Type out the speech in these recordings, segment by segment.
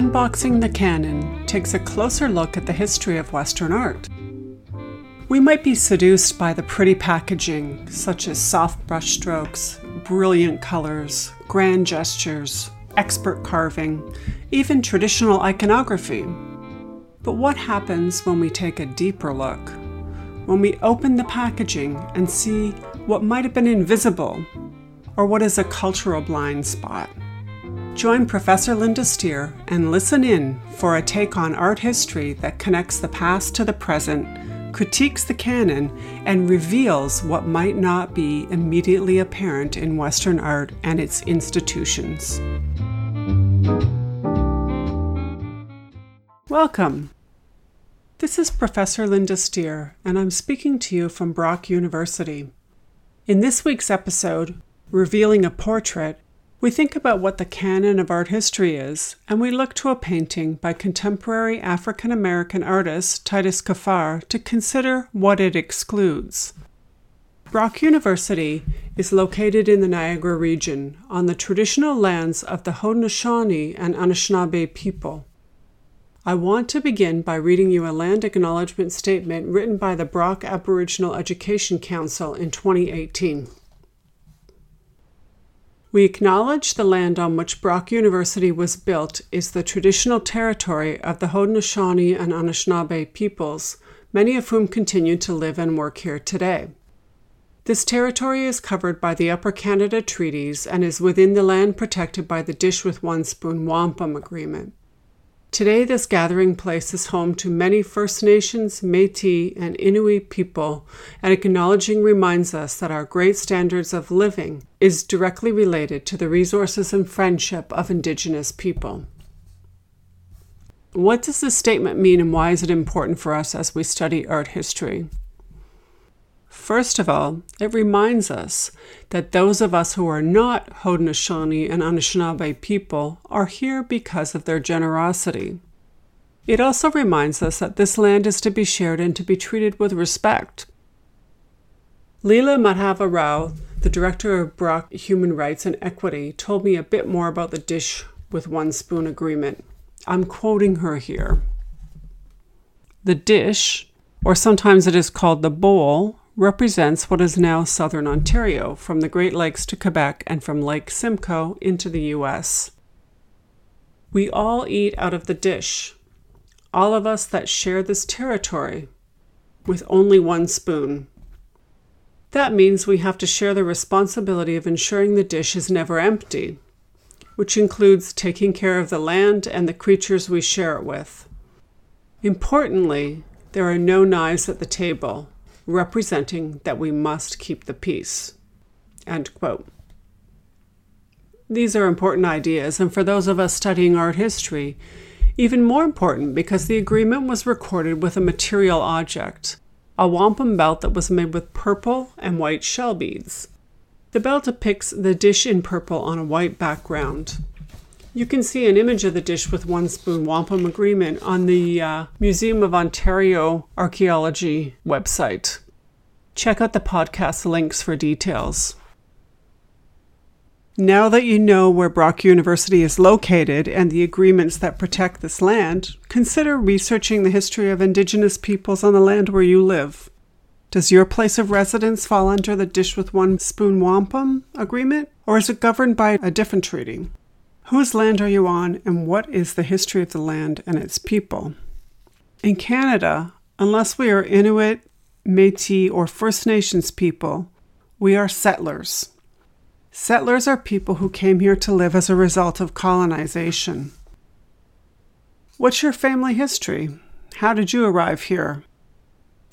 Unboxing the Canon takes a closer look at the history of Western art. We might be seduced by the pretty packaging, such as soft brushstrokes, brilliant colors, grand gestures, expert carving, even traditional iconography. But what happens when we take a deeper look? When we open the packaging and see what might have been invisible, or what is a cultural blind spot? Join Professor Linda Steer and listen in for a take on art history that connects the past to the present, critiques the canon, and reveals what might not be immediately apparent in Western art and its institutions. Welcome. This is Professor Linda Steer, and I'm speaking to you from Brock University. In this week's episode, Revealing a Portrait, we think about what the canon of art history is, and we look to a painting by contemporary African American artist Titus Kaphar to consider what it excludes. Brock University is located in the Niagara region on the traditional lands of the Haudenosaunee and Anishinaabe people. I want to begin by reading you a land acknowledgement statement written by the Brock Aboriginal Education Council in 2018. We acknowledge the land on which Brock University was built is the traditional territory of the Haudenosaunee and Anishinaabe peoples, many of whom continue to live and work here today. This territory is covered by the Upper Canada Treaties and is within the land protected by the Dish with One Spoon Wampum Agreement. Today, this gathering place is home to many First Nations, Metis, and Inuit people, and acknowledging reminds us that our great standards of living is directly related to the resources and friendship of Indigenous people. What does this statement mean, and why is it important for us as we study art history? First of all, it reminds us that those of us who are not Haudenosaunee and Anishinaabe people are here because of their generosity. It also reminds us that this land is to be shared and to be treated with respect. Leela Madhava Rao, the director of Brock Human Rights and Equity, told me a bit more about the dish with one spoon agreement. I'm quoting her here. The dish, or sometimes it is called the bowl, represents what is now southern Ontario, from the Great Lakes to Quebec and from Lake Simcoe into the US. We all eat out of the dish, all of us that share this territory, with only one spoon. That means we have to share the responsibility of ensuring the dish is never empty, which includes taking care of the land and the creatures we share it with. Importantly, there are no knives at the table representing that we must keep the peace. End quote. These are important ideas, and for those of us studying art history, even more important because the agreement was recorded with a material object, a wampum belt that was made with purple and white shell beads. The belt depicts the dish in purple on a white background. You can see an image of the dish with one spoon wampum agreement on the uh, Museum of Ontario Archaeology website. Check out the podcast links for details. Now that you know where Brock University is located and the agreements that protect this land, consider researching the history of Indigenous peoples on the land where you live. Does your place of residence fall under the Dish with One Spoon Wampum agreement, or is it governed by a different treaty? Whose land are you on, and what is the history of the land and its people? In Canada, unless we are Inuit, Metis, or First Nations people, we are settlers. Settlers are people who came here to live as a result of colonization. What's your family history? How did you arrive here?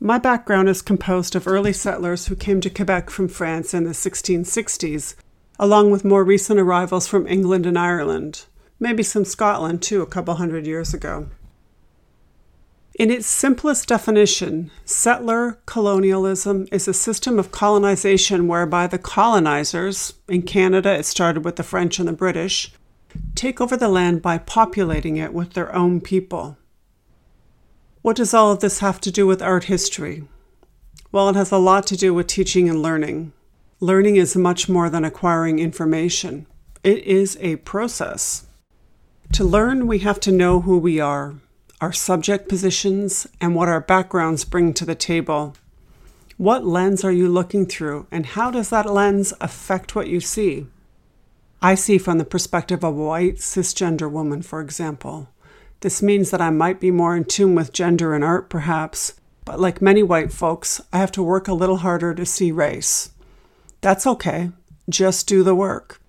My background is composed of early settlers who came to Quebec from France in the 1660s along with more recent arrivals from England and Ireland, maybe some Scotland too, a couple hundred years ago. In its simplest definition, settler colonialism is a system of colonization whereby the colonizers, in Canada it started with the French and the British, take over the land by populating it with their own people. What does all of this have to do with art history? Well, it has a lot to do with teaching and learning. Learning is much more than acquiring information, it is a process. To learn, we have to know who we are, our subject positions, and what our backgrounds bring to the table. What lens are you looking through, and how does that lens affect what you see? I see from the perspective of a white cisgender woman, for example. This means that I might be more in tune with gender and art, perhaps, but like many white folks, I have to work a little harder to see race. That's okay, just do the work.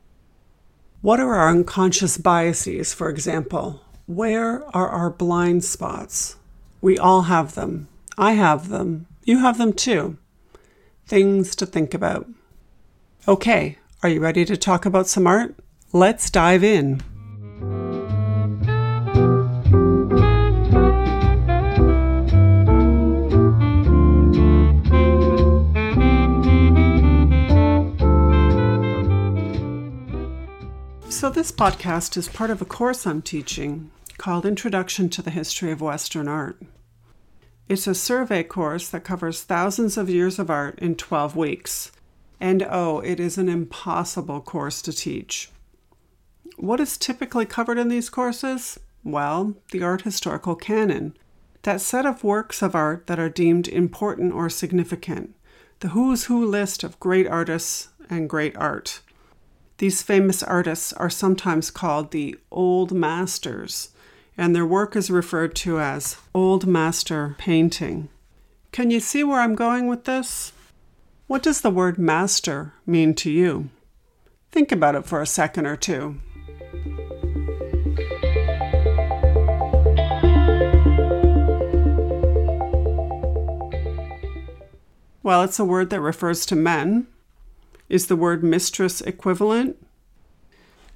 What are our unconscious biases, for example? Where are our blind spots? We all have them. I have them. You have them too. Things to think about. Okay, are you ready to talk about some art? Let's dive in. So, this podcast is part of a course I'm teaching called Introduction to the History of Western Art. It's a survey course that covers thousands of years of art in 12 weeks. And oh, it is an impossible course to teach. What is typically covered in these courses? Well, the art historical canon, that set of works of art that are deemed important or significant, the who's who list of great artists and great art. These famous artists are sometimes called the Old Masters, and their work is referred to as Old Master painting. Can you see where I'm going with this? What does the word master mean to you? Think about it for a second or two. Well, it's a word that refers to men, is the word mistress equivalent?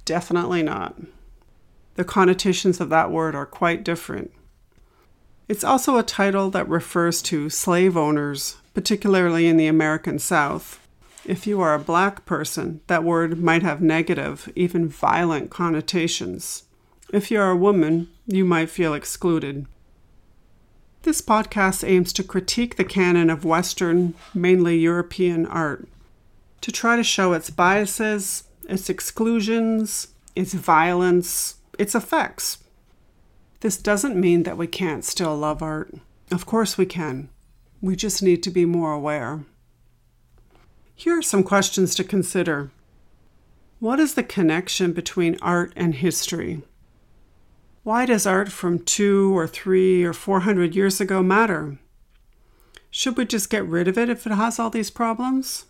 Definitely not. The connotations of that word are quite different. It's also a title that refers to slave owners, particularly in the American South. If you are a black person, that word might have negative, even violent connotations. If you're a woman, you might feel excluded. This podcast aims to critique the canon of Western, mainly European art to try to show its biases, its exclusions, its violence, its effects. This doesn't mean that we can't still love art. Of course we can. We just need to be more aware. Here are some questions to consider. What is the connection between art and history? Why does art from two or three or four hundred years ago matter? Should we just get rid of it if it has all these problems?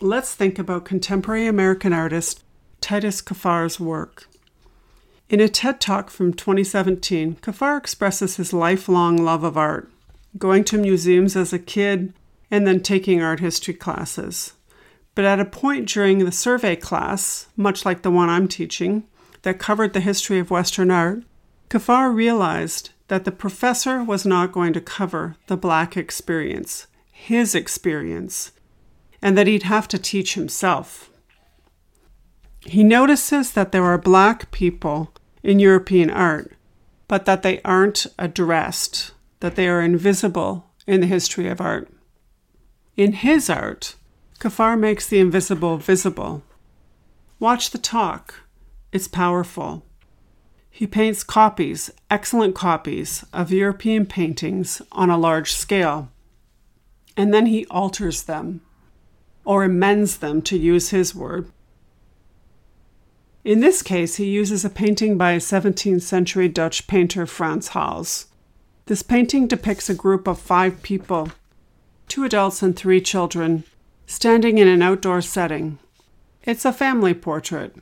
Let's think about contemporary American artist Titus Kaphar's work. In a TED Talk from 2017, Kaphar expresses his lifelong love of art, going to museums as a kid and then taking art history classes. But at a point during the survey class, much like the one I'm teaching, that covered the history of Western art, Kaphar realized that the professor was not going to cover the Black experience, his experience, and that he'd have to teach himself. He notices that there are black people in European art, but that they aren't addressed, that they are invisible in the history of art. In his art, Kaphar makes the invisible visible. Watch the talk, it's powerful. He paints copies, excellent copies, of European paintings on a large scale, and then he alters them or amends them, to use his word. In this case, he uses a painting by a 17th century Dutch painter Frans Hals. This painting depicts a group of five people, two adults and three children, standing in an outdoor setting. It's a family portrait.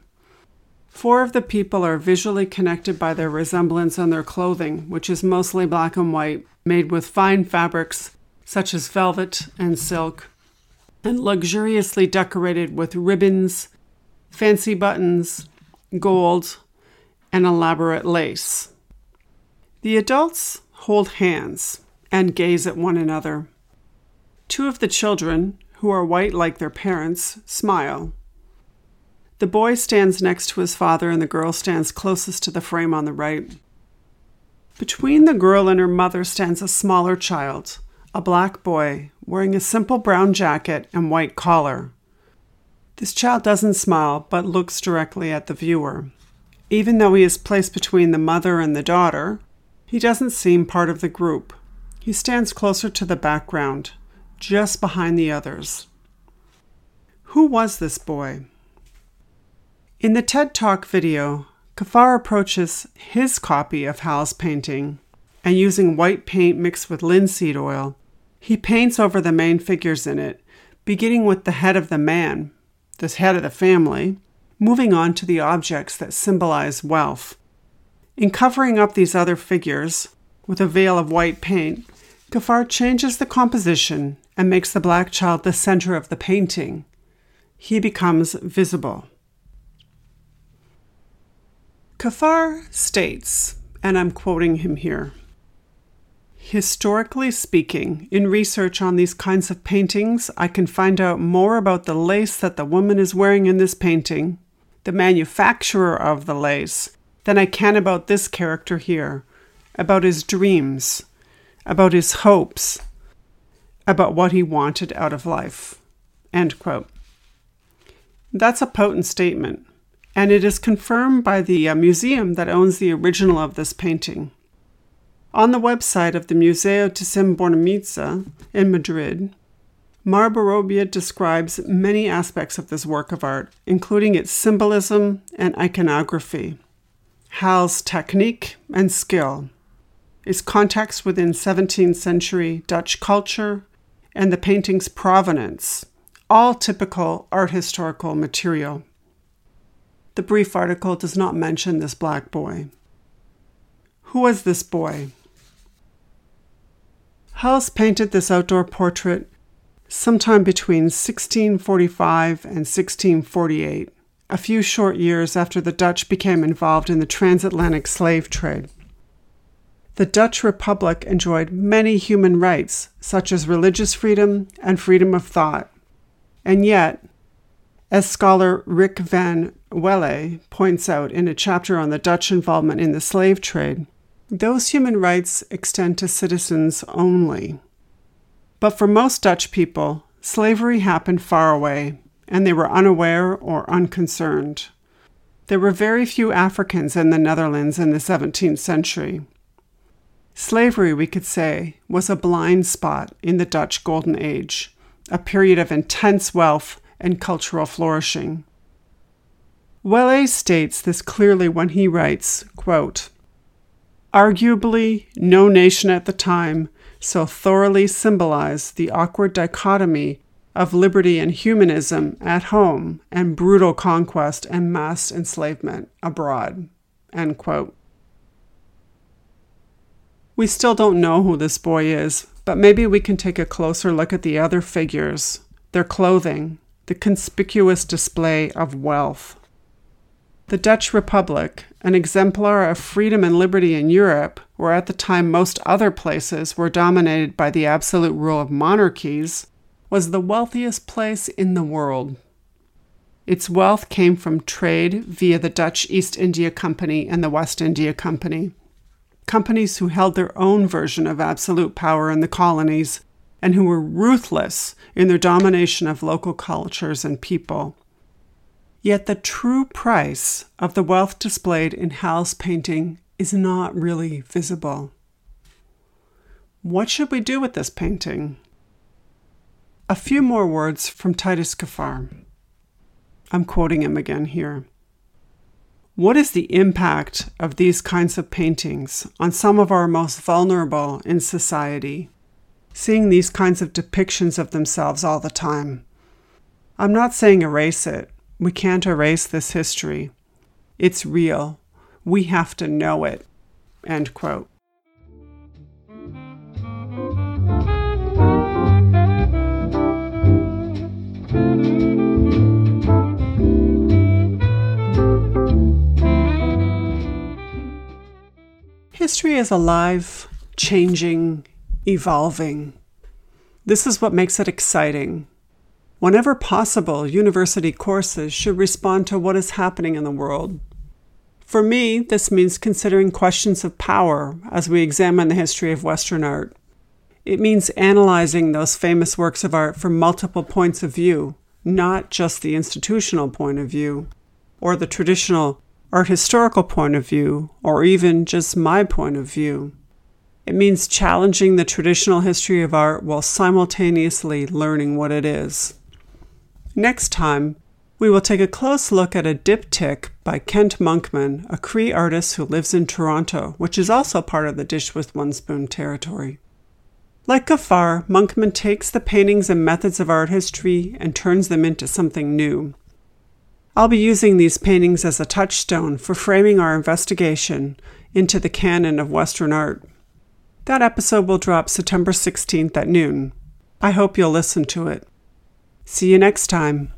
Four of the people are visually connected by their resemblance on their clothing, which is mostly black and white, made with fine fabrics such as velvet and silk and luxuriously decorated with ribbons, fancy buttons, gold, and elaborate lace. The adults hold hands and gaze at one another. Two of the children, who are white like their parents, smile. The boy stands next to his father, and the girl stands closest to the frame on the right. Between the girl and her mother stands a smaller child, a black boy wearing a simple brown jacket and white collar. This child doesn't smile but looks directly at the viewer. Even though he is placed between the mother and the daughter, he doesn't seem part of the group. He stands closer to the background, just behind the others. Who was this boy? In the TED Talk video, Kaphar approaches his copy of Hals' painting, and using white paint mixed with linseed oil, he paints over the main figures in it, beginning with the head of the man, the head of the family, moving on to the objects that symbolize wealth. In covering up these other figures with a veil of white paint, Kaphar changes the composition and makes the black child the center of the painting. He becomes visible. Kaphar states, and I'm quoting him here Historically speaking, in research on these kinds of paintings, I can find out more about the lace that the woman is wearing in this painting the manufacturer of the lace than I can about this character here, about his dreams, about his hopes, about what he wanted out of life. That's a potent statement, and it is confirmed by the uh, museum that owns the original of this painting. On the website of the Museo Thyssen-Bornemisza in Madrid, Mar Borobia describes many aspects of this work of art, including its symbolism and iconography, Hals' technique and skill, its context within 17th century Dutch culture, and the painting's provenance, all typical art historical material. The brief article does not mention this black boy. Who was this boy? Hals painted this outdoor portrait sometime between 1645 and 1648, a few short years after the Dutch became involved in the transatlantic slave trade. The Dutch Republic enjoyed many human rights, such as religious freedom and freedom of thought. And yet, as scholar Rik van Welie points out in a chapter on the Dutch involvement in the slave trade, those human rights extend to citizens only. But for most Dutch people, slavery happened far away, and they were unaware or unconcerned. There were very few Africans in the Netherlands in the 17th century. Slavery, we could say, was a blind spot in the Dutch Golden Age, a period of intense wealth and cultural flourishing. Welie states this clearly when he writes, quote, Arguably, no nation at the time so thoroughly symbolized the awkward dichotomy of liberty and humanism at home and brutal conquest and mass enslavement abroad. We still don't know who this boy is, but maybe we can take a closer look at the other figures, their clothing, the conspicuous display of wealth. The Dutch Republic, an exemplar of freedom and liberty in Europe, where at the time most other places were dominated by the absolute rule of monarchies, was the wealthiest place in the world. Its wealth came from trade via the Dutch East India Company and the West India Company, companies who held their own version of absolute power in the colonies and who were ruthless in their domination of local cultures and people. Yet the true price of the wealth displayed in Hals' painting is not really visible. What should we do with this painting? A few more words from Titus Kaphar. I'm quoting him again here. What is the impact of these kinds of paintings on some of our most vulnerable in society? Seeing these kinds of depictions of themselves all the time. I'm not saying erase it, we can't erase this history. It's real. We have to know it. End quote. History is alive, changing, evolving. This is what makes it exciting. Whenever possible, university courses should respond to what is happening in the world. For me, this means considering questions of power as we examine the history of Western art. It means analyzing those famous works of art from multiple points of view, not just the institutional point of view or the traditional art historical point of view, or even just my point of view. It means challenging the traditional history of art while simultaneously learning what it is. Next time, we will take a close look at a diptych by Kent Monkman, a Cree artist who lives in Toronto, which is also part of the Dish with One Spoon territory. Like Kaphar, Monkman takes the paintings and methods of art history and turns them into something new. I'll be using these paintings as a touchstone for framing our investigation into the canon of Western art. That episode will drop September 16th at noon. I hope you'll listen to it. See you next time.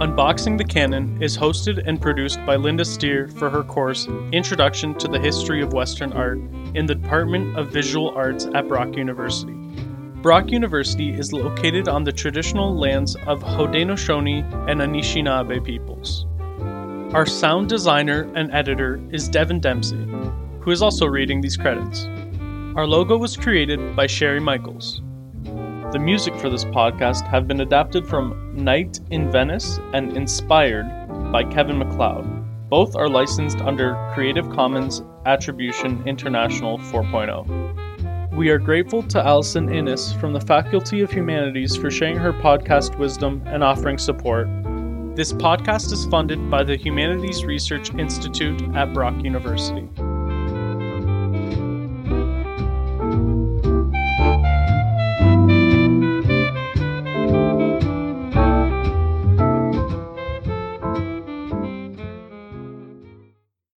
Unboxing the Canon is hosted and produced by Linda Steer for her course Introduction to the History of Western Art in the Department of Visual Arts at Brock University. Brock University is located on the traditional lands of Haudenosaunee and Anishinaabe peoples. Our sound designer and editor is Devin Dempsey, who is also reading these credits. Our logo was created by Sherry Michaels. The music for this podcast have been adapted from Night in Venice and inspired by Kevin MacLeod. Both are licensed under Creative Commons Attribution International 4.0. We are grateful to Allison Innes from the Faculty of Humanities for sharing her podcast wisdom and offering support. This podcast is funded by the Humanities Research Institute at Brock University.